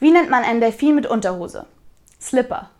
Wie nennt man einen Delfin mit Unterhose? Slipper.